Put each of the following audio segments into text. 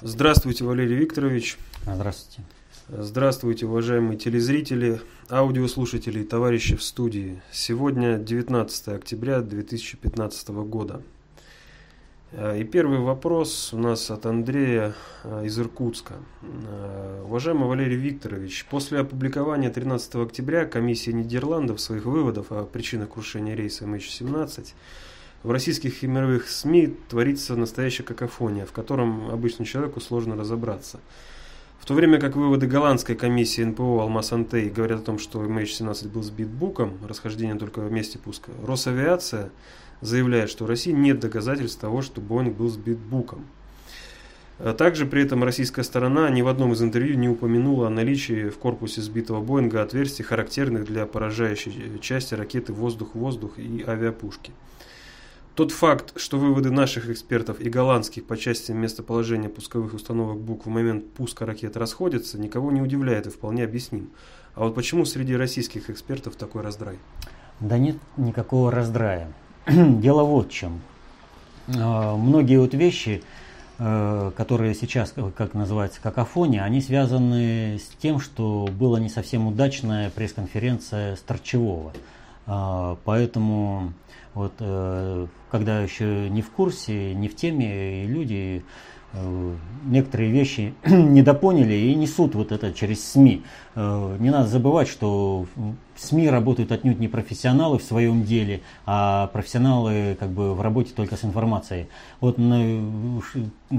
Здравствуйте, Валерий Викторович. Здравствуйте. Здравствуйте, уважаемые телезрители, аудиослушатели и товарищи в студии. Сегодня 19 октября 2015 года. И первый вопрос у нас от Андрея э, из Иркутска. Уважаемый Валерий Викторович, после опубликования 13 октября комиссия Нидерландов своих выводов о причинах крушения рейса MH17 в российских и мировых СМИ творится настоящая какофония, в котором обычному человеку сложно разобраться. В то время как выводы голландской комиссии НПО «Алмаз Антей» говорят о том, что MH17 был сбит буком, расхождение только в месте пуска, Росавиация заявляет, что у России нет доказательств того, что Боинг был сбит буком. А также при этом российская сторона ни в одном из интервью не упомянула о наличии в корпусе сбитого Боинга отверстий, характерных для поражающей части ракеты воздух-воздух и авиапушки. Тот факт, что выводы наших экспертов и голландских по части местоположения пусковых установок БУК в момент пуска ракет расходятся, никого не удивляет и вполне объясним. А вот почему среди российских экспертов такой раздрай? Да нет никакого раздрая. Дело вот в чем. А, многие вот вещи, э, которые сейчас, как называется, какофония, они связаны с тем, что была не совсем удачная пресс-конференция Старчевого. А, поэтому вот, э, когда еще не в курсе, не в теме, люди некоторые вещи недопоняли и несут вот это через СМИ. Э, не надо забывать, что в СМИ работают отнюдь не профессионалы в своем деле, а профессионалы как бы в работе только с информацией. Вот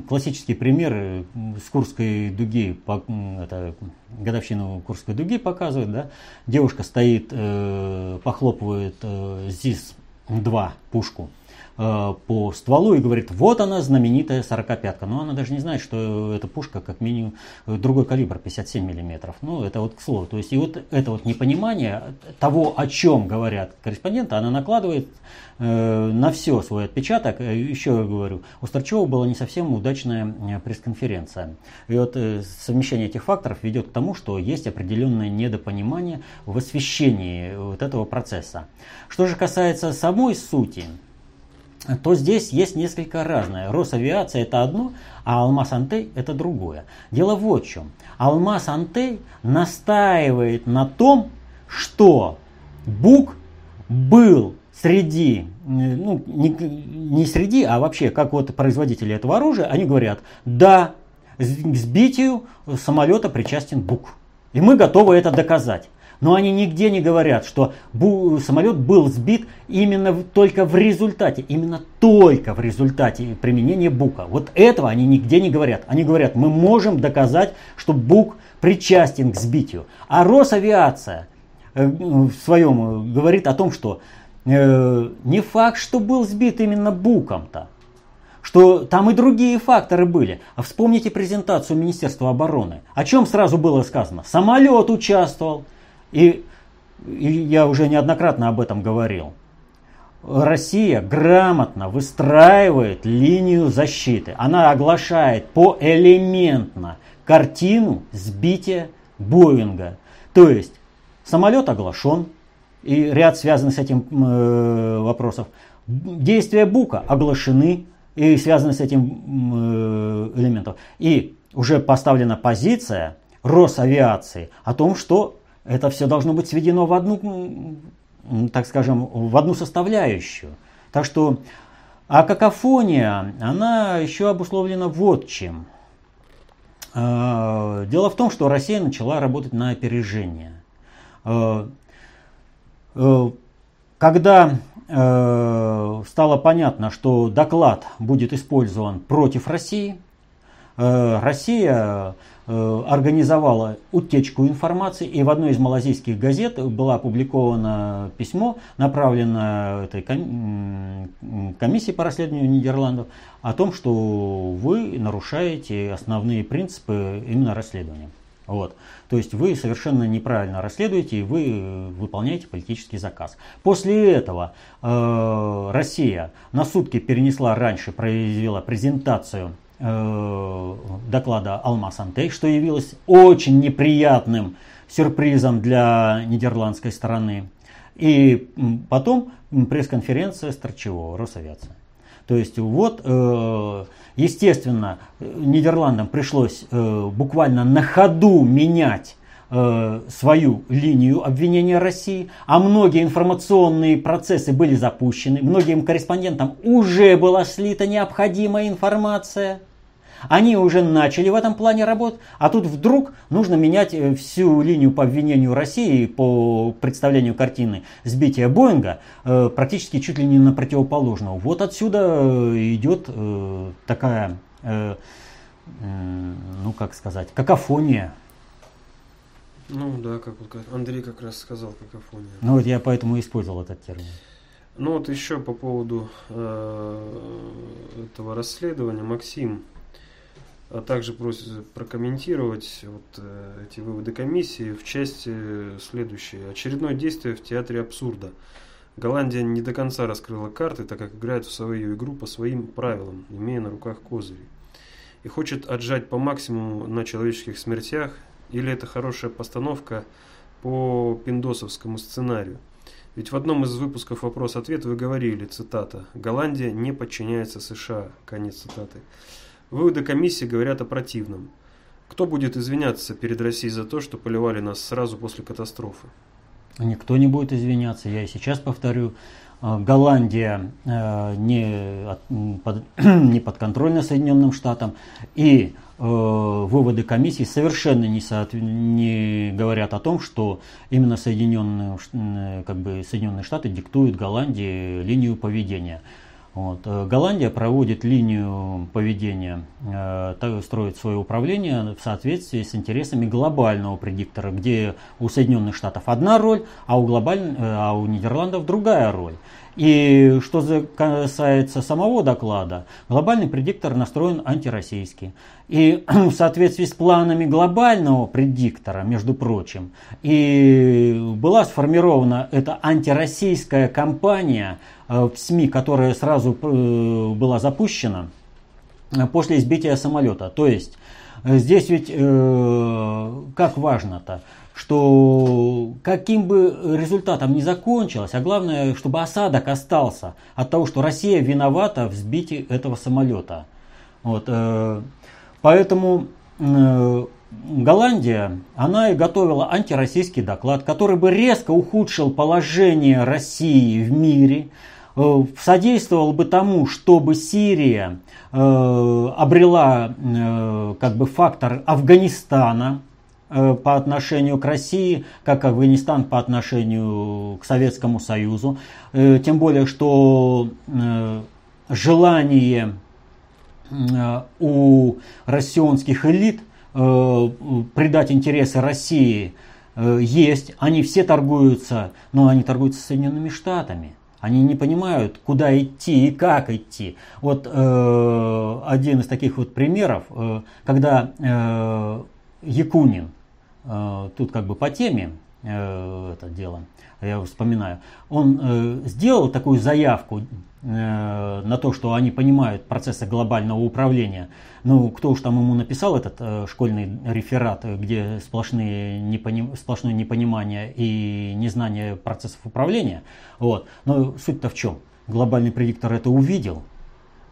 классический пример с Курской дуги, это годовщину Курской дуги показывает, да, девушка стоит, похлопывает ЗИС два пушку э, по стволу и говорит, вот она знаменитая 45-ка. Но она даже не знает, что эта пушка как минимум э, другой калибр, 57 миллиметров. Ну, это вот к слову. То есть, и вот это вот непонимание того, о чем говорят корреспонденты, она накладывает э, на все свой отпечаток. Э, еще говорю, у Старчева была не совсем удачная пресс-конференция. И вот э, совмещение этих факторов ведет к тому, что есть определенное недопонимание в освещении вот этого процесса. Что же касается самой сути, то здесь есть несколько разное. Росавиация это одно, а Алмаз Антей это другое. Дело вот в чем. Алмаз Антей настаивает на том, что Бук был среди, ну не, не среди, а вообще как вот производители этого оружия, они говорят, да, к сбитию самолета причастен Бук. И мы готовы это доказать. Но они нигде не говорят, что самолет был сбит именно только в результате, именно только в результате применения Бука. Вот этого они нигде не говорят. Они говорят, мы можем доказать, что Бук причастен к сбитию. А Росавиация э, в своем говорит о том, что э, не факт, что был сбит именно Буком-то что там и другие факторы были. А вспомните презентацию Министерства обороны. О чем сразу было сказано? Самолет участвовал, и, и я уже неоднократно об этом говорил. Россия грамотно выстраивает линию защиты. Она оглашает поэлементно картину сбития Боинга. То есть самолет оглашен, и ряд связанных с этим э, вопросов. Действия Бука оглашены и связаны с этим э, элементом. И уже поставлена позиция Росавиации о том, что это все должно быть сведено в одну, так скажем, в одну составляющую. Так что, а какофония, она еще обусловлена вот чем. А, дело в том, что Россия начала работать на опережение. А, а, когда стало понятно, что доклад будет использован против России, Россия Э, организовала утечку информации, и в одной из малазийских газет было опубликовано письмо, направленное этой комиссии по расследованию Нидерландов, о том, что вы нарушаете основные принципы именно расследования. Вот. То есть вы совершенно неправильно расследуете и вы выполняете политический заказ. После этого э, Россия на сутки перенесла раньше, произвела презентацию Э, доклада Алмаз Антей, что явилось очень неприятным сюрпризом для нидерландской стороны. И потом пресс-конференция Старчевого, Росавиация. То есть вот, э, естественно, Нидерландам пришлось э, буквально на ходу менять свою линию обвинения России, а многие информационные процессы были запущены, многим корреспондентам уже была слита необходимая информация. Они уже начали в этом плане работать, а тут вдруг нужно менять э, всю линию по обвинению России по представлению картины сбития Боинга э, практически чуть ли не на противоположного. Вот отсюда э, идет такая, ну как сказать, какофония. Ну да, как вот Андрей как раз сказал, какофония. Ну вот я поэтому и использовал этот термин. Ну вот еще по поводу э, этого расследования, Максим а также просит прокомментировать вот э, эти выводы комиссии в части следующей. Очередное действие в театре абсурда. Голландия не до конца раскрыла карты, так как играет в свою игру по своим правилам, имея на руках козыри. И хочет отжать по максимуму на человеческих смертях, или это хорошая постановка по пиндосовскому сценарию. Ведь в одном из выпусков «Вопрос-ответ» вы говорили, цитата, «Голландия не подчиняется США», конец цитаты. Выводы комиссии говорят о противном. Кто будет извиняться перед Россией за то, что поливали нас сразу после катастрофы? Никто не будет извиняться. Я и сейчас повторю. Э, Голландия э, не, под, не подконтрольна Соединенным Штатам. И э, выводы комиссии совершенно не, соот... не говорят о том, что именно Соединенные, как бы Соединенные Штаты диктуют Голландии линию поведения. Вот. Э, Голландия проводит линию поведения, э, строит свое управление в соответствии с интересами глобального предиктора, где у Соединенных Штатов одна роль, а у, глобаль... Э, а у Нидерландов другая роль. И что касается самого доклада, глобальный предиктор настроен антироссийски. И в соответствии с планами глобального предиктора, между прочим, и была сформирована эта антироссийская кампания в СМИ, которая сразу э, была запущена э, после избития самолета. То есть здесь ведь как важно-то, что каким бы результатом ни закончилось, а главное, чтобы осадок остался от того, что Россия виновата в сбитии этого самолета. Вот, э, поэтому э, Голландия, она и готовила антироссийский доклад, который бы резко ухудшил положение России в мире, э, содействовал бы тому, чтобы Сирия э, обрела э, как бы фактор Афганистана, Э, по отношению к России, как Афганистан по отношению к Советскому Союзу. Э, тем более, что э, желание у россионских элит придать интересы России есть. Они все торгуются, но они торгуются с Соединенными Штатами. Они не понимают, куда идти и как идти. Вот э, один из таких вот примеров, э, когда э, Якунин Э, тут как бы по теме это дело, я вспоминаю, он э, сделал такую заявку на то, что они понимают процессы глобального управления. Ну, кто уж там ему написал этот школьный реферат, где сплошные непоним... сплошное непонимание и незнание процессов управления. Вот. Но суть-то в чем? Глобальный предиктор это увидел,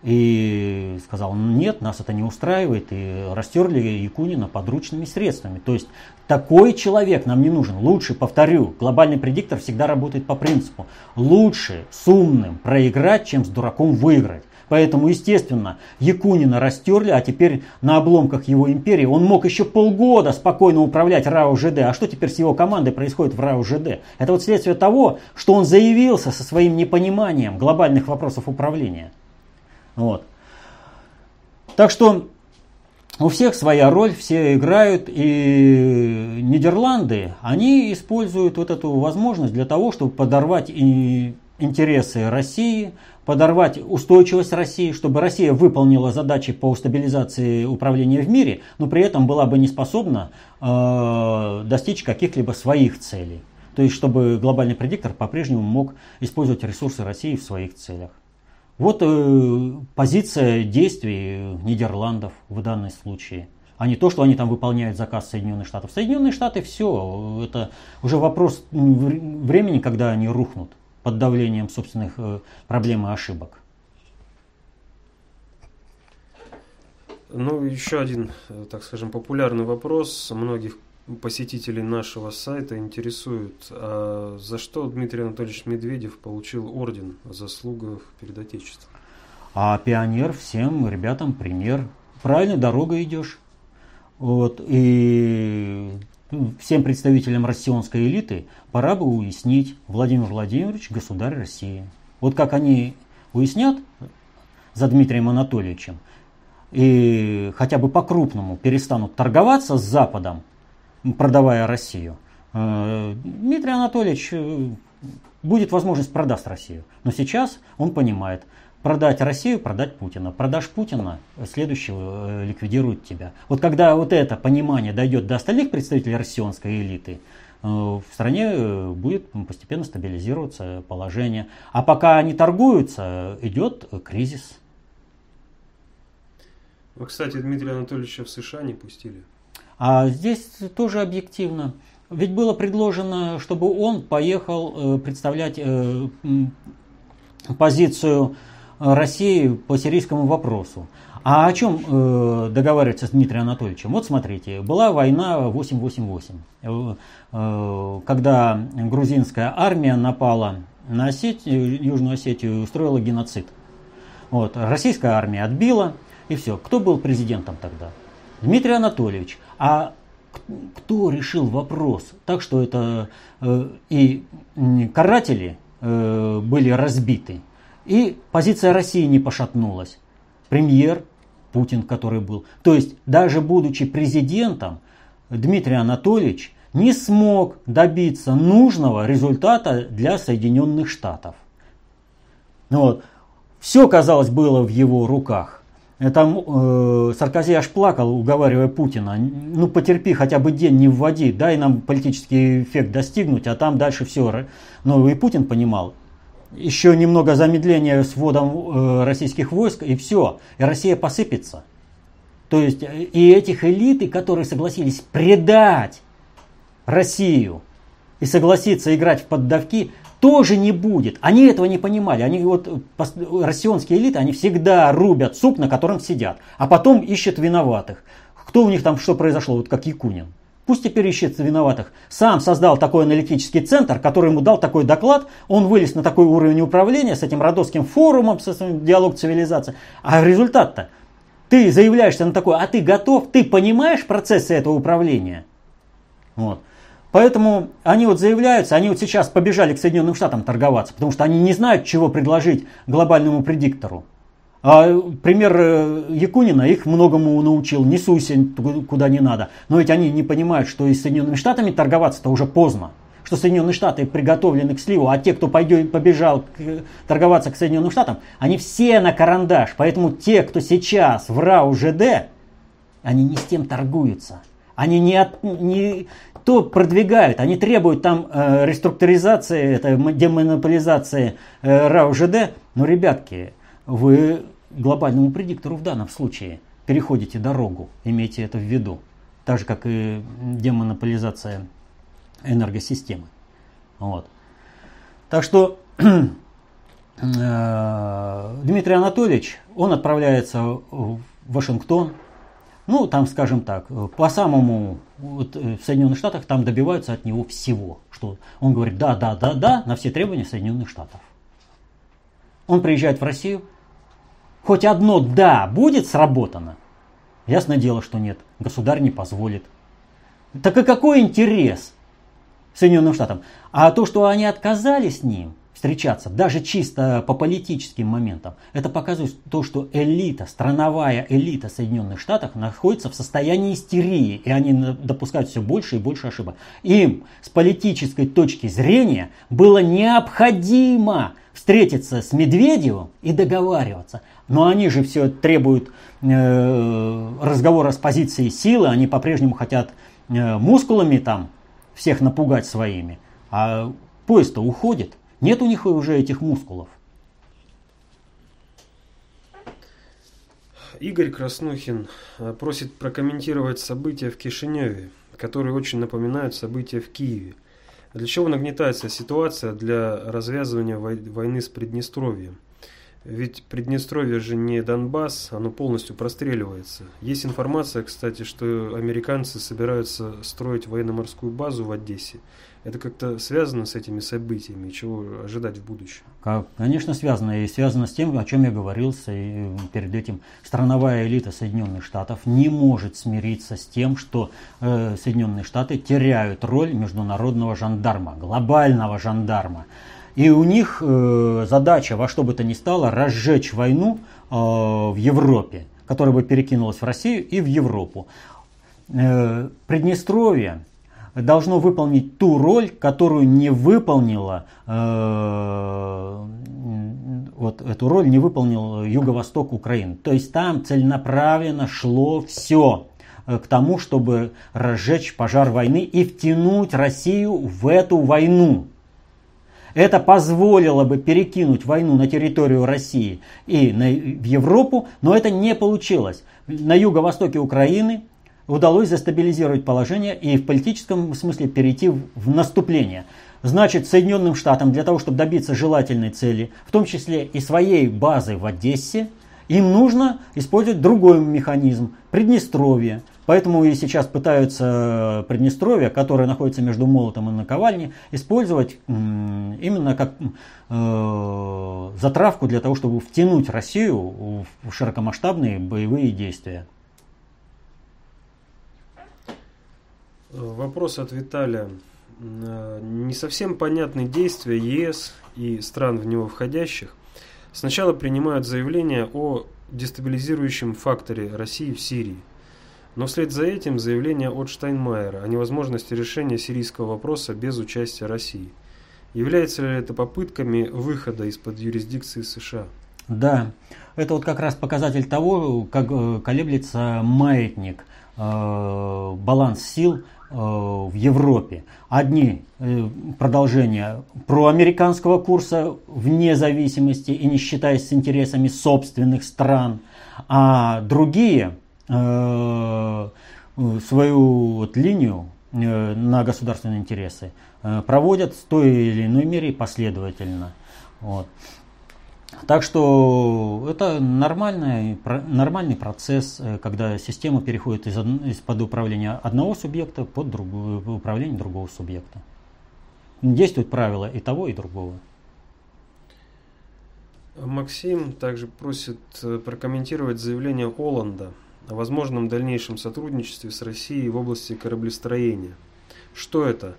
и сказал, нет, нас это не устраивает, и растерли Якунина подручными средствами. То есть такой человек нам не нужен. Лучше, повторю, глобальный предиктор всегда работает по принципу, лучше с умным проиграть, чем с дураком выиграть. Поэтому, естественно, Якунина растерли, а теперь на обломках его империи он мог еще полгода спокойно управлять РАО ЖД. А что теперь с его командой происходит в РАО ЖД? Это вот следствие того, что он заявился со своим непониманием глобальных вопросов управления. Вот. Так что у всех своя роль, все играют, и Нидерланды, они используют вот эту возможность для того, чтобы подорвать и интересы России, подорвать устойчивость России, чтобы Россия выполнила задачи по стабилизации управления в мире, но при этом была бы не способна э, достичь каких-либо своих целей. То есть, чтобы глобальный предиктор по-прежнему мог использовать ресурсы России в своих целях. Вот э, позиция действий Нидерландов в данном случае а не то, что они там выполняют заказ Соединенных Штатов. Соединенные Штаты все, это уже вопрос времени, когда они рухнут под давлением собственных э, проблем и ошибок. Ну, еще один, э, так скажем, популярный вопрос многих посетителей нашего сайта интересует, а за что Дмитрий Анатольевич Медведев получил орден о перед Отечеством? А пионер всем ребятам пример. Правильно, дорога идешь. Вот, и всем представителям россионской элиты пора бы уяснить Владимир Владимирович, государь России. Вот как они уяснят за Дмитрием Анатольевичем, и хотя бы по-крупному перестанут торговаться с Западом, продавая Россию, э, Дмитрий Анатольевич э, будет возможность продаст Россию. Но сейчас он понимает, продать Россию, продать Путина. Продашь Путина, следующего э, ликвидирует тебя. Вот когда вот это понимание дойдет до остальных представителей россионской элиты, в стране будет постепенно стабилизироваться положение. А пока они торгуются, идет кризис. Вы, кстати, Дмитрия Анатольевича в США не пустили. А здесь тоже объективно. Ведь было предложено, чтобы он поехал э, представлять э, позицию России по сирийскому вопросу. А о чем э, договариваться с Дмитрием Анатольевичем? Вот смотрите, была война 888, когда грузинская армия напала на Осетию, Южную Осетию и устроила геноцид. Вот, российская армия отбила, и все. Кто был президентом тогда? Дмитрий Анатольевич. А кто решил вопрос так, что это э, и каратели э, были разбиты, и позиция России не пошатнулась. Премьер Путин, который был. То есть, даже будучи президентом, Дмитрий Анатольевич не смог добиться нужного результата для Соединенных Штатов. Вот. Все, казалось, было в его руках. Там э, Саркози аж плакал, уговаривая Путина, ну потерпи хотя бы день, не вводи, дай нам политический эффект достигнуть, а там дальше все. Но и Путин понимал, еще немного замедления с вводом э, российских войск, и все, и Россия посыпется. То есть и этих элит, которые согласились предать Россию и согласиться играть в поддавки, тоже не будет. Они этого не понимали. Они вот, россионские элиты, они всегда рубят суп, на котором сидят, а потом ищут виноватых. Кто у них там что произошло, вот как Якунин. Пусть теперь ищет виноватых. Сам создал такой аналитический центр, который ему дал такой доклад. Он вылез на такой уровень управления с этим родовским форумом, с этим диалог цивилизации. А результат-то? Ты заявляешься на такой, а ты готов, ты понимаешь процессы этого управления? Вот. Поэтому они вот заявляются, они вот сейчас побежали к Соединенным Штатам торговаться, потому что они не знают, чего предложить глобальному предиктору. А пример э, Якунина их многому научил, не суйся куда не надо. Но ведь они не понимают, что и с Соединенными Штатами торговаться-то уже поздно. Что Соединенные Штаты приготовлены к сливу, а те, кто пойдет, побежал к, торговаться к Соединенным Штатам, они все на карандаш. Поэтому те, кто сейчас в РАУ ЖД, они не с тем торгуются. Они не, от, не, то продвигают, они требуют там э, реструктуризации, это, демонополизации э, РАО. Но, ребятки, вы глобальному предиктору в данном случае переходите дорогу, имейте это в виду. Так же, как и демонополизация энергосистемы. Вот. Так что э, Дмитрий Анатольевич, он отправляется в Вашингтон, ну, там, скажем так, по самому, вот, э, в Соединенных Штатах там добиваются от него всего. Что он говорит да, да, да, да на все требования Соединенных Штатов. Он приезжает в Россию. Хоть одно да будет сработано. Ясное дело, что нет. Государь не позволит. Так и какой интерес Соединенным Штатам? А то, что они отказались с ним – встречаться, даже чисто по политическим моментам, это показывает то, что элита, страновая элита Соединенных Штатов находится в состоянии истерии, и они допускают все больше и больше ошибок. Им с политической точки зрения было необходимо встретиться с Медведевым и договариваться. Но они же все требуют э, разговора с позиции силы, они по-прежнему хотят э, мускулами там всех напугать своими. А поезд-то уходит. Нет у них уже этих мускулов. Игорь Краснухин э, просит прокомментировать события в Кишиневе, которые очень напоминают события в Киеве. Для чего нагнетается ситуация для развязывания войны с Приднестровьем? Ведь Приднестровье же не Донбасс, оно полностью простреливается. Есть информация, кстати, что американцы собираются строить военно-морскую базу в Одессе. Это как-то связано с этими событиями? Чего ожидать в будущем? Конечно, связано. И связано с тем, о чем я говорил перед этим. Страновая элита Соединенных Штатов не может смириться с тем, что э, Соединенные Штаты теряют роль международного жандарма, глобального жандарма. И у них э, задача во что бы то ни стало разжечь войну э, в Европе, которая бы перекинулась в Россию и в Европу. Э, Приднестровье должно выполнить ту роль, которую не выполнила, э, вот эту роль не выполнил юго-восток Украины. То есть там целенаправленно шло все э, к тому, чтобы разжечь пожар войны и втянуть Россию в эту войну. Это позволило бы перекинуть войну на территорию России и на, в Европу, но это не получилось. На юго-востоке Украины удалось застабилизировать положение и в политическом смысле перейти в наступление. Значит, Соединенным Штатам для того, чтобы добиться желательной цели, в том числе и своей базы в Одессе, им нужно использовать другой механизм – Приднестровье. Поэтому и сейчас пытаются Приднестровье, которое находится между молотом и наковальней, использовать именно как э, затравку для того, чтобы втянуть Россию в широкомасштабные боевые действия. Вопрос от Виталия. Э, не совсем понятны действия ЕС и стран в него входящих. Сначала принимают заявление о дестабилизирующем факторе России в Сирии – но вслед за этим заявление от Штайнмайера о невозможности решения сирийского вопроса без участия России. Является ли это попытками выхода из-под юрисдикции США? Да, это вот как раз показатель того, как э, колеблется маятник, э, баланс сил в Европе. Одни продолжения проамериканского курса вне зависимости и не считаясь с интересами собственных стран, а другие Э, свою вот линию э, на государственные интересы э, проводят в той или иной мере последовательно. Вот. Так что это нормальный, нормальный процесс, когда система переходит из, из-под управления одного субъекта под другое, управление другого субъекта. Действуют правила и того, и другого. Максим также просит прокомментировать заявление Оланда о возможном дальнейшем сотрудничестве с Россией в области кораблестроения. Что это?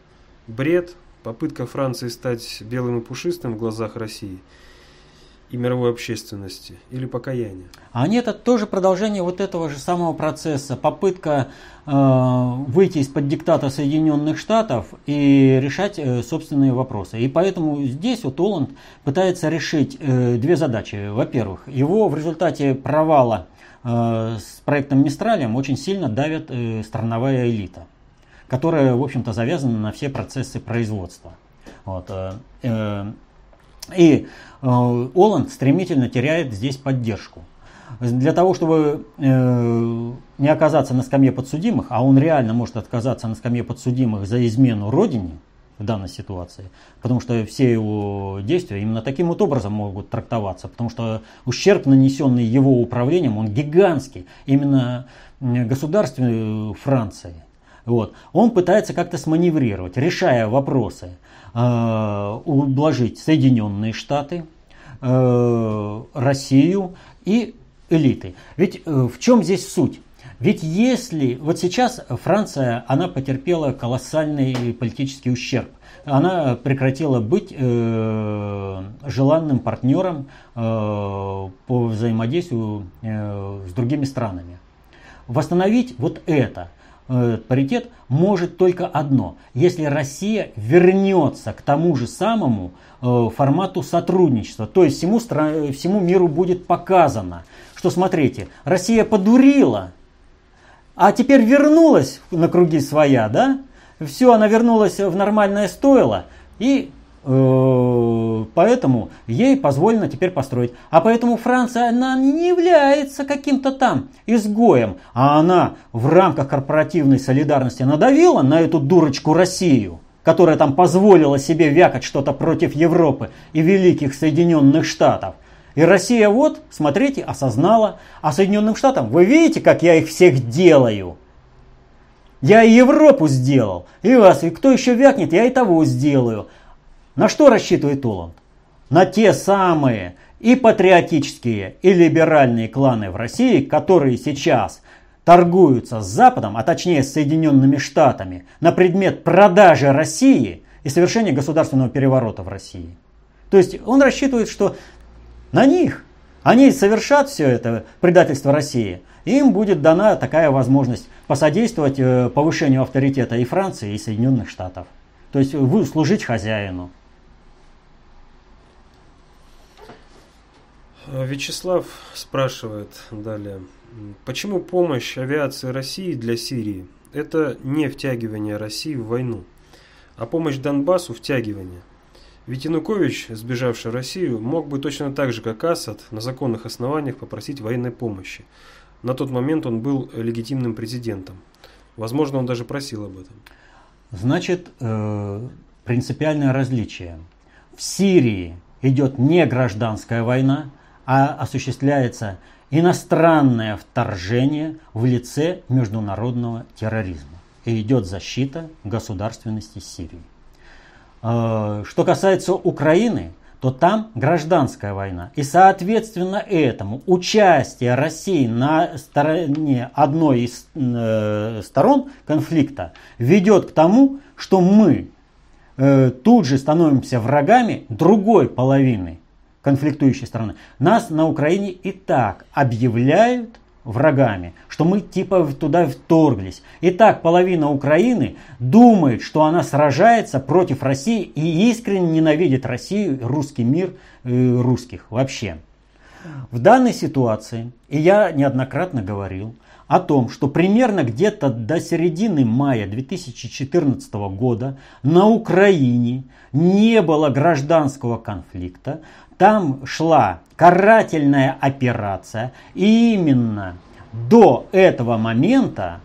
Бред? Попытка Франции стать белым и пушистым в глазах России и мировой общественности или покаяние? А нет, это тоже продолжение вот этого же самого процесса. Попытка э, выйти из-под диктата Соединенных Штатов и решать э, собственные вопросы. И поэтому здесь вот Оланд пытается решить э, две задачи. Во-первых, его в результате провала Э, с проектом Мистралем очень сильно давит э, страновая элита, которая, в общем-то, завязана на все процессы производства. Вот. Э, и Оланд стремительно теряет здесь поддержку. Для того, чтобы не оказаться на скамье подсудимых, а он реально может отказаться на скамье подсудимых за измену родине, в данной ситуации. Потому что все его действия именно таким вот образом могут трактоваться. Потому что ущерб, нанесенный его управлением, он гигантский. Именно государстве Франции. Вот. Он пытается как-то сманеврировать, решая вопросы, э, ублажить Соединенные Штаты, э, Россию и элиты. Ведь э, в чем здесь суть? Ведь если вот сейчас Франция, она потерпела колоссальный политический ущерб. Она прекратила быть э, желанным партнером э, по взаимодействию э, с другими странами. Восстановить вот это э, паритет может только одно, если Россия вернется к тому же самому э, формату сотрудничества. То есть всему, всему миру будет показано, что смотрите, Россия подурила а теперь вернулась на круги своя, да? Все, она вернулась в нормальное стойло, и э, поэтому ей позволено теперь построить. А поэтому Франция, она не является каким-то там изгоем, а она в рамках корпоративной солидарности надавила на эту дурочку Россию, которая там позволила себе вякать что-то против Европы и великих Соединенных Штатов – И Россия вот, смотрите, осознала. А Соединенным Штатам, вы видите, как я их всех делаю? Я и Европу сделал, и вас, и кто еще вякнет, я и того сделаю. На что рассчитывает Оланд? На те самые и патриотические, и либеральные кланы в России, которые сейчас торгуются с Западом, а точнее с Соединенными Штатами, на предмет продажи России и совершения государственного переворота в России. То есть он рассчитывает, что на них они совершат все это предательство России, и им будет дана такая возможность посодействовать э, повышению авторитета и Франции, и Соединенных Штатов. То есть служить хозяину. Вячеслав спрашивает далее. Почему помощь авиации России для Сирии – это не втягивание России в войну, а помощь Донбассу – втягивание? Ведь Янукович, сбежавший в Россию, мог бы точно так же, как Асад, на законных основаниях попросить военной помощи. На тот момент он был легитимным президентом. Возможно, он даже просил об этом. Значит, э, принципиальное различие. В Сирии идет не гражданская война, а осуществляется иностранное вторжение в лице международного терроризма. И идет защита государственности Сирии. Э, что касается Украины, то там гражданская война. И соответственно этому участие России на стороне одной из э, сторон конфликта ведет к тому, что мы э, тут же становимся врагами другой половины конфликтующей стороны. Нас на Украине и так объявляют врагами, что мы типа туда вторглись. И так половина Украины думает, что она сражается против России и искренне ненавидит Россию, русский мир, э, русских вообще. В данной ситуации, и я неоднократно говорил, о том, что примерно где-то до середины мая 2014 года на Украине не было гражданского конфликта, там шла карательная операция. И именно до этого момента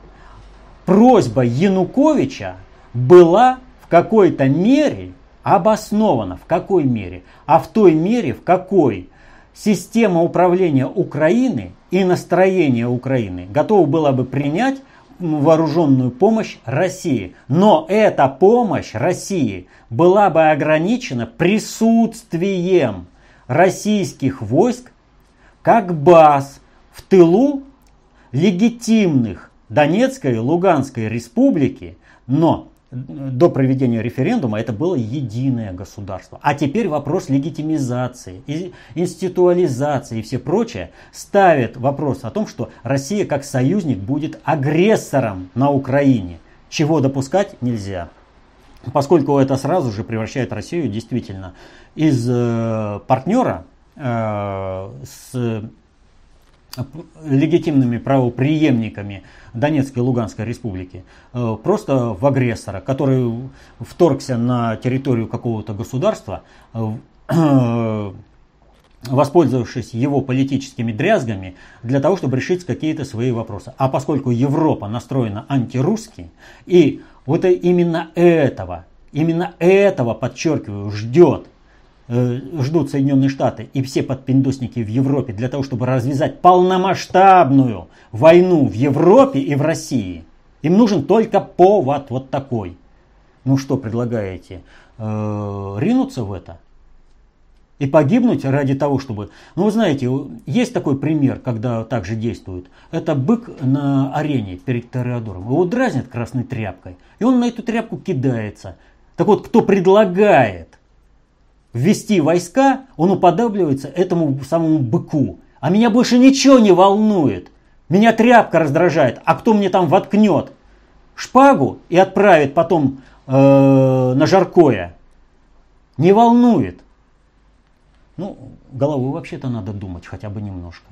просьба Януковича была в какой-то мере обоснована. В какой мере? А в той мере, в какой система управления Украины и настроение Украины готова была бы принять вооруженную помощь России. Но эта помощь России была бы ограничена присутствием российских войск как баз в тылу легитимных Донецкой и Луганской республики, но до проведения референдума это было единое государство. А теперь вопрос легитимизации, институализации и все прочее ставит вопрос о том, что Россия как союзник будет агрессором на Украине, чего допускать нельзя. Поскольку это сразу же превращает Россию действительно из э, партнера э, с легитимными правоприемниками Донецкой и Луганской республики, э, просто в агрессора, который вторгся на территорию какого-то государства, воспользовавшись его политическими дрязгами для того, чтобы решить какие-то свои вопросы. А поскольку Европа настроена антирусски, и вот именно этого, именно этого, подчеркиваю, ждет ждут Соединенные Штаты и все подпиндосники в Европе для того, чтобы развязать полномасштабную войну в Европе и в России. Им нужен только повод вот такой. Ну что предлагаете? Э, ринуться в это? И погибнуть ради того, чтобы... Ну вы знаете, есть такой пример, когда так же действуют. Это бык на арене перед Тореадором. Его дразнят красной тряпкой. И он на эту тряпку кидается. Так вот, кто предлагает ввести войска, он уподобливается этому самому быку. А меня больше ничего не волнует. Меня тряпка раздражает. А кто мне там воткнет шпагу и отправит потом э, на жаркое, не волнует. Ну, головой вообще-то надо думать хотя бы немножко.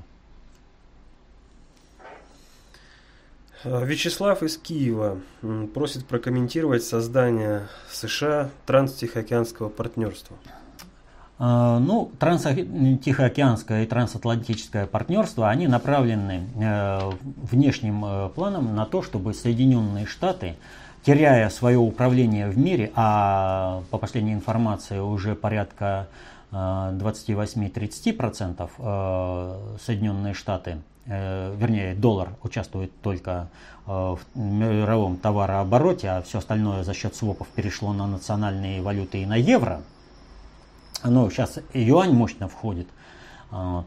Вячеслав из Киева просит прокомментировать создание США транстихоокеанского партнерства. А, ну, транс-тихоокеанское и трансатлантическое партнерство, они направлены э, внешним э, планом на то, чтобы Соединенные Штаты теряя свое управление в мире, а по последней информации уже порядка 28-30% Соединенные Штаты, вернее доллар участвует только в мировом товарообороте, а все остальное за счет свопов перешло на национальные валюты и на евро. Но сейчас юань мощно входит. Вот.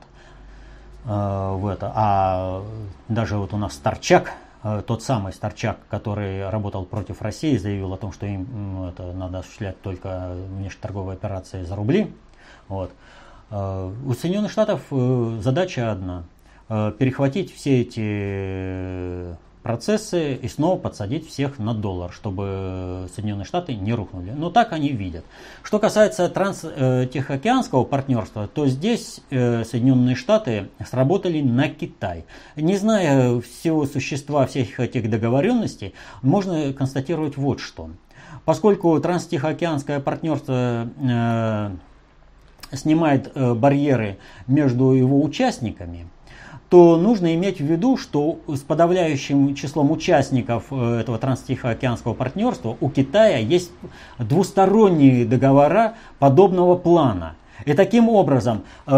Э, в это. А даже вот у нас Старчак, э, тот самый Старчак, который работал против России, заявил о том, что им это, надо осуществлять только внешнеторговые операции за рубли. Вот. Э, у Соединенных Штатов задача одна – перехватить все эти процессы и снова подсадить всех на доллар, чтобы Соединенные Штаты не рухнули. Но так они видят. Что касается транс-тихоокеанского э, партнерства, то здесь э, Соединенные Штаты сработали на Китай. Не зная всего существа всех этих договоренностей, можно констатировать вот что. Поскольку транс-тихоокеанское партнерство э, снимает барьеры между его участниками, то нужно иметь в виду, что с подавляющим числом участников э, этого транстихоокеанского партнерства у Китая есть двусторонние договора подобного плана. И таким образом, э,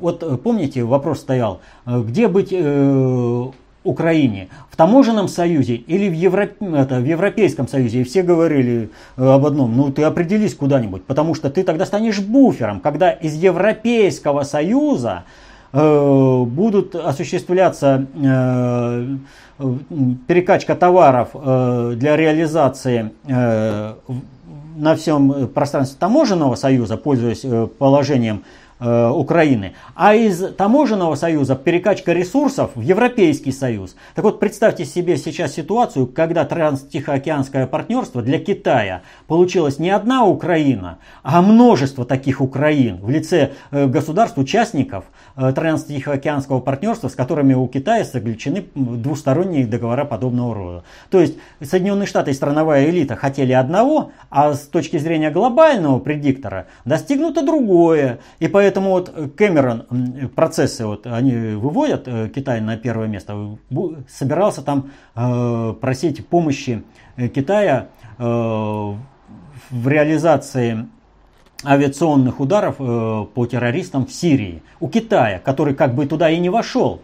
вот помните, вопрос стоял, э, где быть Украине, в таможенном союзе или в, Евро... это, в Европейском союзе. И все говорили об одном, ну ты определись куда-нибудь, потому что ты тогда станешь буфером, когда из Европейского союза будут осуществляться э, перекачка товаров э, для реализации на всем пространстве таможенного союза, пользуясь положением Э, Украины, а из таможенного союза перекачка ресурсов в Европейский союз. Так вот, представьте себе сейчас ситуацию, когда транстихоокеанское партнерство для Китая получилось не одна Украина, а множество таких Украин в лице э, государств-участников э, транстихоокеанского партнерства, с которыми у Китая заключены двусторонние договора подобного рода. То есть Соединенные Штаты и страновая элита хотели одного, а с точки зрения глобального предиктора достигнуто другое. И поэтому Поэтому вот Кэмерон процессы вот они выводят э, Китай на первое место. Собирался там э, просить помощи э, Китая в реализации авиационных ударов по террористам в Сирии. У Китая, который как бы туда и не вошел.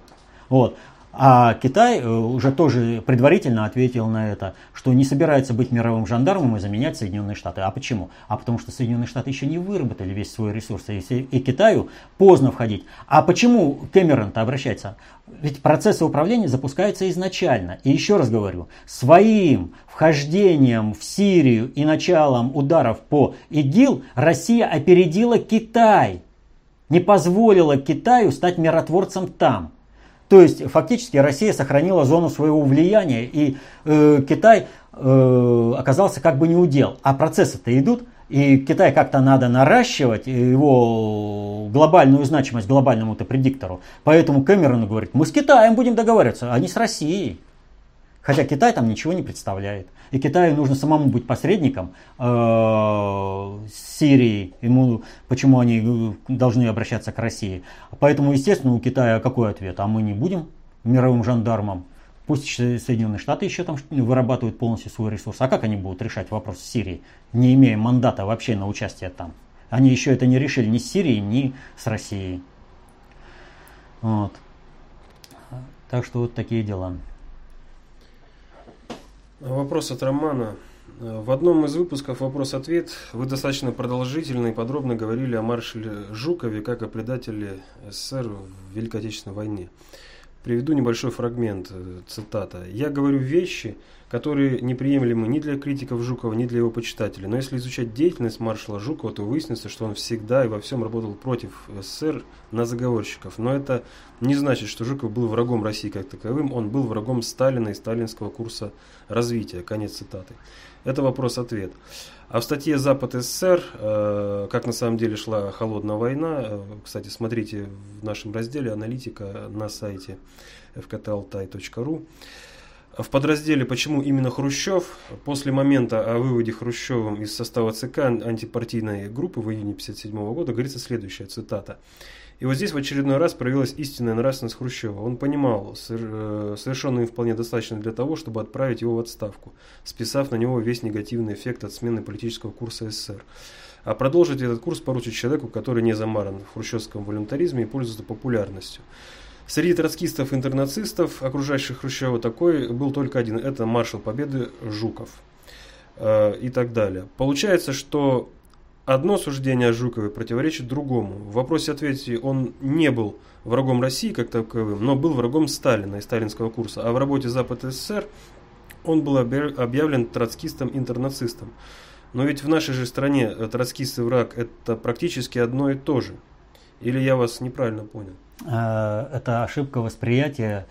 Вот. А Китай э, уже тоже предварительно ответил на это, что не собирается быть мировым жандармом и заменять Соединенные Штаты. А почему? А потому что Соединенные Штаты еще не выработали весь свой ресурс, и, и Китаю поздно входить. А почему Кэмерон-то обращается? Ведь процессы управления запускаются изначально. И еще раз говорю, своим вхождением в Сирию и началом ударов по ИГИЛ Россия опередила Китай. Не позволила Китаю стать миротворцем там. То есть фактически Россия сохранила зону своего влияния, и э, Китай э, оказался как бы не удел. А процессы-то идут, и Китай как-то надо наращивать его глобальную значимость глобальному-то предиктору. Поэтому Кэмерон говорит, мы с Китаем будем договариваться, а не с Россией. Хотя Китай там ничего не представляет. И Китаю нужно самому быть посредником э, с Сирией. Ему, почему они э, должны обращаться к России. Поэтому, естественно, у Китая какой ответ? А мы не будем мировым жандармом. Пусть Соединенные Штаты еще там вырабатывают полностью свой ресурс. А как они будут решать вопрос с Сирией, не имея мандата вообще на участие там? Они еще это не решили ни с Сирией, ни с Россией. Вот. Так что вот такие дела. Вопрос от Романа. В одном из выпусков «Вопрос-ответ» вы достаточно продолжительно и подробно говорили о маршале Жукове как о предателе СССР в Великой Отечественной войне. Приведу небольшой фрагмент, э, цитата. «Я говорю вещи, которые неприемлемы ни для критиков Жукова, ни для его почитателей. Но если изучать деятельность маршала Жукова, то выяснится, что он всегда и во всем работал против СССР на заговорщиков. Но это не значит, что Жуков был врагом России как таковым, он был врагом Сталина и сталинского курса развития. Конец цитаты. Это вопрос-ответ. А в статье «Запад СССР», э, как на самом деле шла холодная война, э, кстати, смотрите в нашем разделе «Аналитика» на сайте fktaltai.ru, в подразделе «Почему именно Хрущев?» после момента о выводе Хрущевым из состава ЦК антипартийной группы в июне 1957 года говорится следующая цитата. И вот здесь в очередной раз проявилась истинная нравственность Хрущева. Он понимал, э, совершенно им вполне достаточно для того, чтобы отправить его в отставку, списав на него весь негативный эффект от смены политического курса СССР. А продолжить этот курс поручить человеку, который не замаран в хрущевском волюнтаризме и пользуется популярностью. Среди троцкистов и интернацистов, окружающих Хрущева, такой был только один. Это маршал Победы Жуков э, и так далее. Получается, что Одно суждение о Жукове противоречит другому. В вопросе ответьте, он не был врагом России как таковым, но был врагом Сталина и сталинского курса. А в работе Запад СССР он был объявлен троцкистом-интернацистом. Но ведь в нашей же стране троцкист и враг это практически одно и то же. Или я вас неправильно понял? Э, это ошибка восприятия,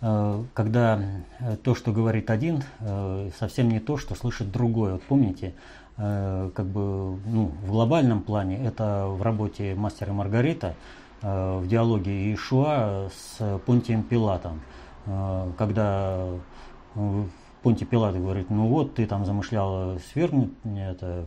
э, когда то, что говорит один, совсем не то, что слышит другой. Вот помните, Э, как бы ну, в глобальном плане это в работе мастера Маргарита э, в диалоге Иешуа с Понтием Пилатом, э, когда Понтий Пилат говорит, ну вот ты там замышлял свергнуть это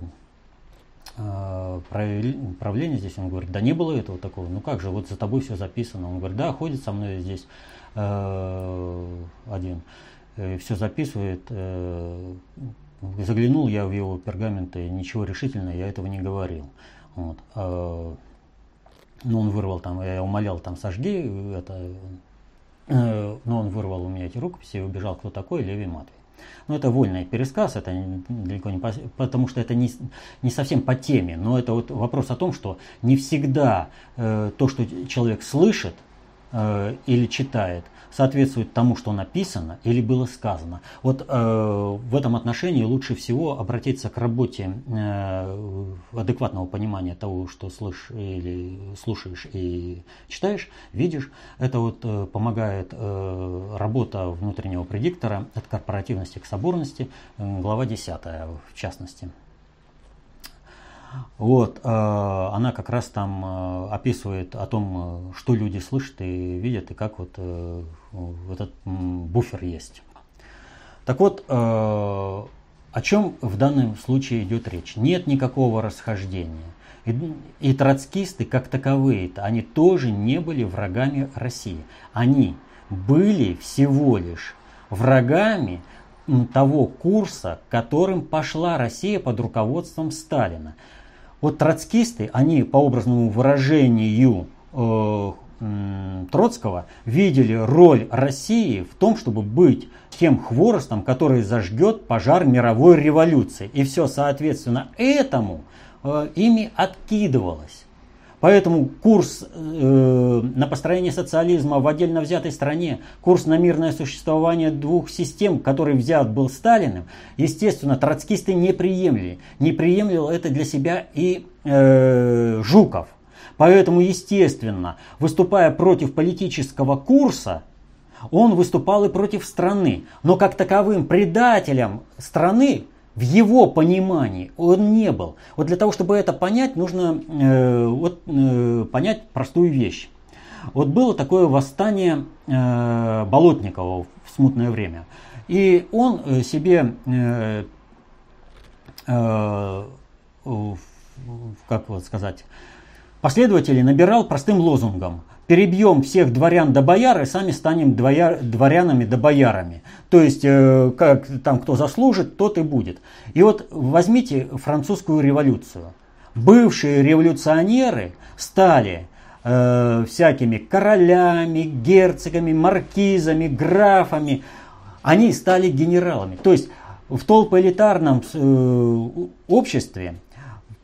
правление здесь, он говорит, да не было этого такого, ну как же, вот за тобой все записано, он говорит, да, ходит со мной здесь один, все записывает, Заглянул я в его пергаменты, ничего решительного я этого не говорил. Вот. А, ну, он вырвал там, я умолял там сожги это, э, но он вырвал у меня эти рукописи и убежал, кто такой, Леви Матвей. Но это вольный пересказ, это далеко не по, потому что это не, не совсем по теме, но это вот вопрос о том, что не всегда э, то, что человек слышит э, или читает, соответствует тому, что написано или было сказано. Вот э, в этом отношении лучше всего обратиться к работе э, адекватного понимания того, что слышишь или слушаешь и читаешь, видишь. Это вот э, помогает э, работа внутреннего предиктора от корпоративности к соборности, э, глава 10 в частности. Вот, э, она как раз там э, описывает о том, э, что люди слышат и видят, и как вот этот буфер есть. Так вот, о чем в данном случае идет речь? Нет никакого расхождения. И, и троцкисты, как таковые, они тоже не были врагами России. Они были всего лишь врагами того курса, которым пошла Россия под руководством Сталина. Вот троцкисты, они по образному выражению э, Троцкого видели роль России в том, чтобы быть тем хворостом, который зажгет пожар мировой революции. И все, соответственно, этому э, ими откидывалось. Поэтому курс э, на построение социализма в отдельно взятой стране, курс на мирное существование двух систем, который взят был Сталиным, естественно, троцкисты не приемли. Не приемлил это для себя и э, Жуков. Поэтому, естественно, выступая против политического курса, он выступал и против страны. Но как таковым предателем страны в его понимании он не был. Вот для того, чтобы это понять, нужно э, вот, э, понять простую вещь. Вот было такое восстание э, Болотникова в смутное время. И он э, себе, э, э, как вот сказать, последователей набирал простым лозунгом перебьем всех дворян до бояр и сами станем двоя, дворянами до боярами. То есть, э, как там кто заслужит, тот и будет. И вот возьмите французскую революцию. Бывшие революционеры стали э, всякими королями, герцогами, маркизами, графами. Они стали генералами. То есть в толпоэлитарном э, обществе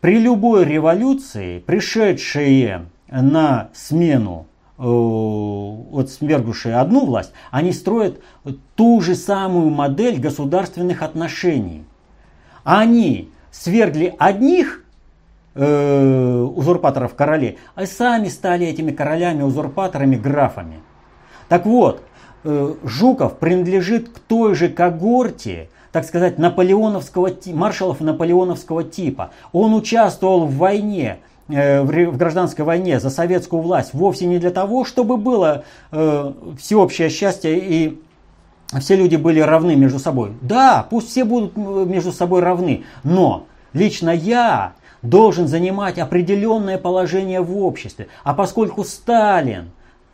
при любой революции пришедшие на смену вот свергнувшие одну власть, они строят ту же самую модель государственных отношений. Они свергли одних э, узурпаторов королей, а сами стали этими королями, узурпаторами, графами. Так вот, э, Жуков принадлежит к той же когорте, так сказать, наполеоновского, маршалов наполеоновского типа. Он участвовал в войне, Э, в гражданской войне за советскую власть вовсе не для того, чтобы было э, всеобщее счастье и все люди были равны между собой. Да, пусть все будут между собой равны, но лично я должен занимать определенное положение в обществе. А поскольку Сталин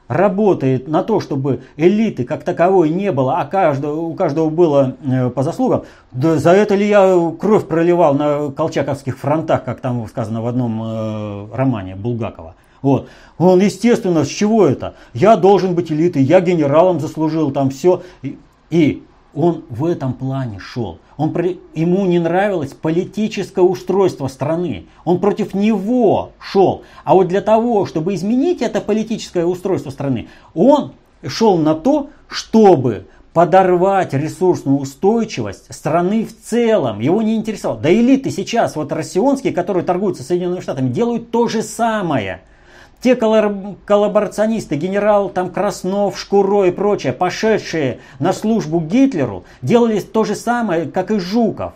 работает на то, чтобы элиты как таковой не было, а каждого, у каждого было э, по заслугам, да за это ли я кровь проливал на колчаковских фронтах, как там сказано в одном э, романе Булгакова. Вот. Он, естественно, с чего это? Я должен быть элитой, я генералом заслужил, там все. И, и он в этом плане шел. Он, ему не нравилось политическое устройство страны. Он против него шел. А вот для того, чтобы изменить это политическое устройство страны, он шел на то, чтобы подорвать ресурсную устойчивость страны в целом. Его не интересовало. Да элиты сейчас, вот россионские, которые торгуются Соединенными Штатами, делают то же самое – те коллаборационисты, генерал там Краснов, Шкуро и прочее, пошедшие на службу Гитлеру, делали то же самое, как и Жуков.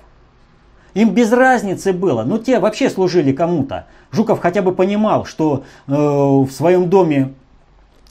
Им без разницы было, но те вообще служили кому-то. Жуков хотя бы понимал, что э, в своем доме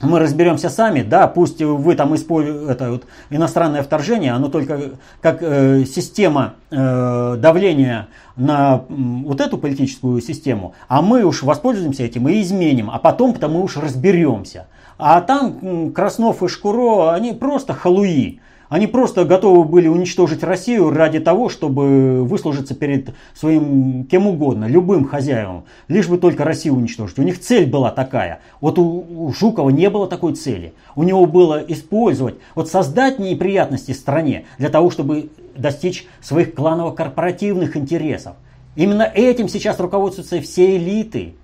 мы разберемся сами, да, пусть вы там используете это вот иностранное вторжение, оно только как э, система э, давления на вот эту политическую систему, а мы уж воспользуемся этим и изменим, а потом-то мы уж разберемся. А там Краснов и Шкуро, они просто халуи. Они просто готовы были уничтожить Россию ради того, чтобы выслужиться перед своим кем угодно, любым хозяевам, лишь бы только Россию уничтожить. У них цель была такая. Вот у, Жукова не было такой цели. У него было использовать, вот создать неприятности стране для того, чтобы достичь своих кланово-корпоративных интересов. Именно этим сейчас руководствуются все элиты.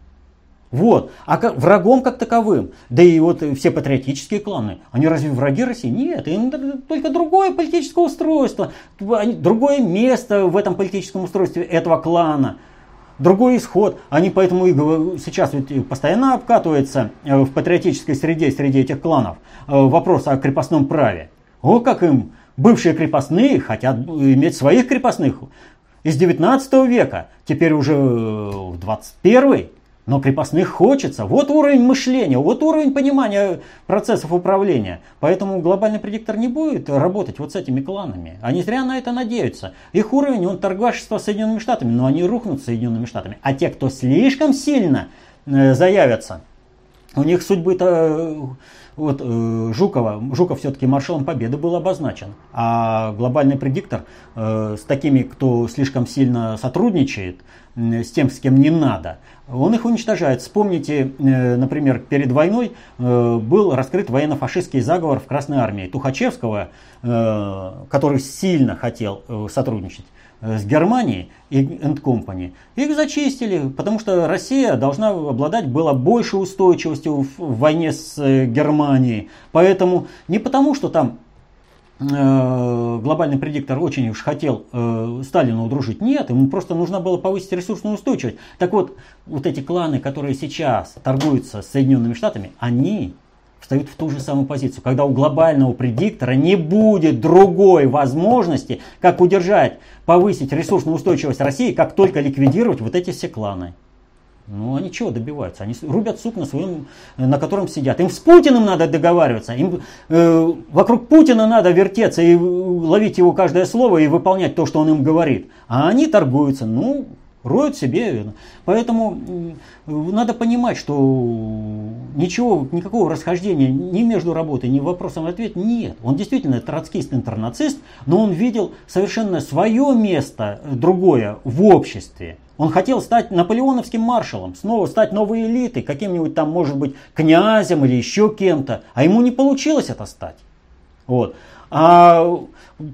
Вот. А как, врагом как таковым, да и вот все патриотические кланы, они разве враги России? Нет, им только другое политическое устройство, другое место в этом политическом устройстве этого клана, другой исход. Они поэтому и сейчас ведь постоянно обкатывается э, в патриотической среде, среди этих кланов, э, вопрос о крепостном праве. О, как им бывшие крепостные хотят иметь своих крепостных из 19 века, теперь уже в 21 но крепостных хочется. Вот уровень мышления, вот уровень понимания процессов управления. Поэтому глобальный предиктор не будет работать вот с этими кланами. Они зря на это надеются. Их уровень, он торгашество с Соединенными Штатами, но они рухнут с Соединенными Штатами. А те, кто слишком сильно э, заявятся, у них судьбы-то вот э, Жукова, Жуков все-таки маршалом Победы был обозначен, а глобальный предиктор э, с такими, кто слишком сильно сотрудничает, э, с тем, с кем не надо, он их уничтожает. Вспомните, э, например, перед войной э, был раскрыт военно-фашистский заговор в Красной Армии Тухачевского, э, который сильно хотел э, сотрудничать с Германией и Company. Их зачистили, потому что Россия должна обладать была больше устойчивостью в войне с э, Германией. Поэтому не потому, что там э, глобальный предиктор очень уж хотел э, Сталину удружить. Нет, ему просто нужно было повысить ресурсную устойчивость. Так вот, вот эти кланы, которые сейчас торгуются с Соединенными Штатами, они встают в ту же самую позицию, когда у глобального предиктора не будет другой возможности, как удержать, повысить ресурсную устойчивость России, как только ликвидировать вот эти все кланы. Ну, они чего добиваются? Они рубят суп на своем, на котором сидят. Им с Путиным надо договариваться. Им э, вокруг Путина надо вертеться и ловить его каждое слово и выполнять то, что он им говорит. А они торгуются. Ну, роют себе. Поэтому надо понимать, что ничего, никакого расхождения ни между работой, ни вопросом ответ нет. Он действительно троцкист-интернацист, но он видел совершенно свое место другое в обществе. Он хотел стать наполеоновским маршалом, снова стать новой элитой, каким-нибудь там, может быть, князем или еще кем-то. А ему не получилось это стать. Вот. А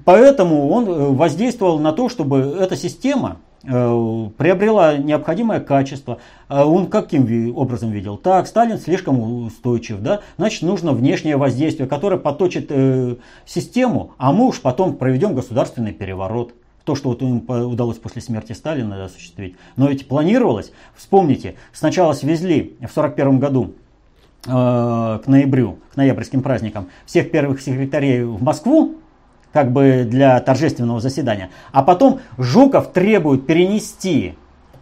поэтому он э, воздействовал на то, чтобы эта система, Э, приобрела необходимое качество. А он каким образом видел? Так, Сталин слишком устойчив, да? значит нужно внешнее воздействие, которое поточит э, систему, а мы уж потом проведем государственный переворот. То, что вот им удалось после смерти Сталина осуществить. Но ведь планировалось, вспомните, сначала свезли в 1941 году э, к ноябрю, к ноябрьским праздникам всех первых секретарей в Москву, как бы для торжественного заседания. А потом Жуков требует перенести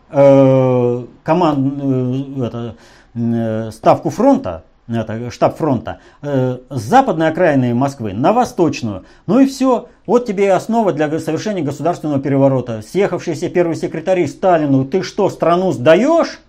э, команд, э, это, э, ставку фронта это, штаб фронта, э, с западной окраины Москвы на восточную. Ну и все. Вот тебе и основа для совершения государственного переворота. Съехавшиеся первые секретари Сталину, ты что, страну сдаешь?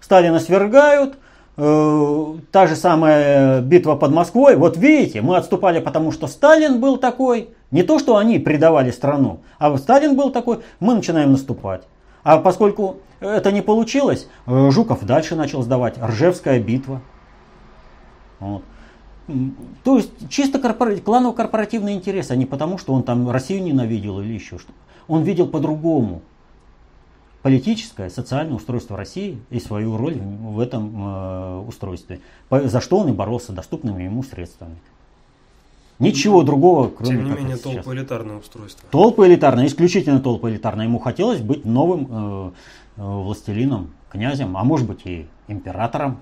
Сталина свергают, та же самая битва под Москвой. Вот видите, мы отступали, потому что Сталин был такой. Не то, что они предавали страну, а Сталин был такой, мы начинаем наступать. А поскольку это не получилось, э, Жуков дальше начал сдавать. Ржевская битва. Вот. То есть чисто корпора... кланово-корпоративный интерес, а не потому, что он там Россию ненавидел или еще что. Он видел по-другому политическое, социальное устройство России и свою роль в этом э, устройстве, за что он и боролся доступными ему средствами. Ничего другого, кроме Тем не менее, толпа элитарное устройство. Толпа элитарная, исключительно толпа элитарная. Ему хотелось быть новым э, э, властелином, князем, а может быть и императором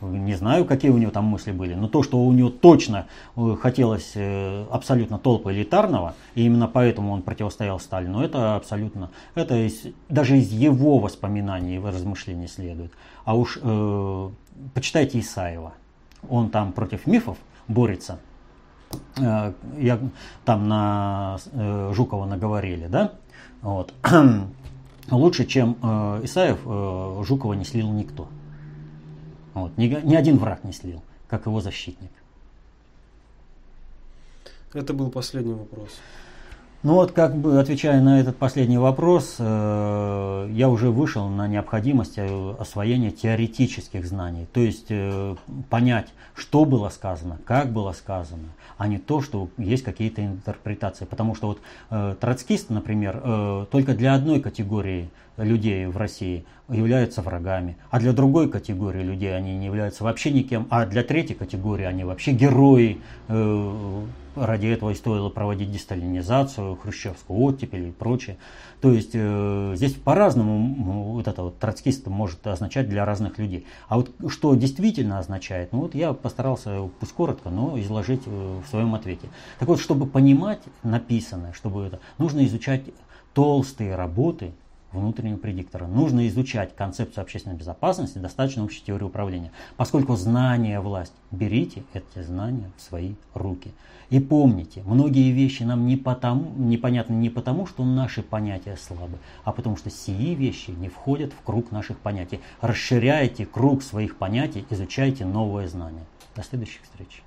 не знаю, какие у него там мысли были, но то, что у него точно э, хотелось э, абсолютно толпа элитарного, и именно поэтому он противостоял Сталину, это абсолютно, это из, даже из его воспоминаний и размышлений следует. А уж э, почитайте Исаева, он там против мифов борется, э, я, там на э, Жукова наговорили, да, вот. лучше, чем э, Исаев, э, Жукова не слил никто. Вот. Ни, ни один враг не слил, как его защитник. Это был последний вопрос. Ну вот, как бы отвечая на этот последний вопрос, э, я уже вышел на необходимость э, освоения теоретических знаний. То есть э, понять, что было сказано, как было сказано, а не то, что есть какие-то интерпретации. Потому что вот э, троцкисты, например, э, только для одной категории людей в России являются врагами, а для другой категории людей они не являются вообще никем, а для третьей категории они вообще герои. Ради этого и стоило проводить десталинизацию, хрущевскую оттепель и прочее. То есть э, здесь по-разному вот это вот троцкист может означать для разных людей. А вот что действительно означает, ну вот я постарался, пусть коротко, но изложить э, в своем ответе. Так вот, чтобы понимать написанное, чтобы это, нужно изучать толстые работы внутреннего предиктора. Нужно изучать концепцию общественной безопасности, достаточно общей теории управления. Поскольку знание – власть, берите эти знания в свои руки. И помните, многие вещи нам не потому, непонятны не потому, что наши понятия слабы, а потому что сии вещи не входят в круг наших понятий. Расширяйте круг своих понятий, изучайте новые знания. До следующих встреч.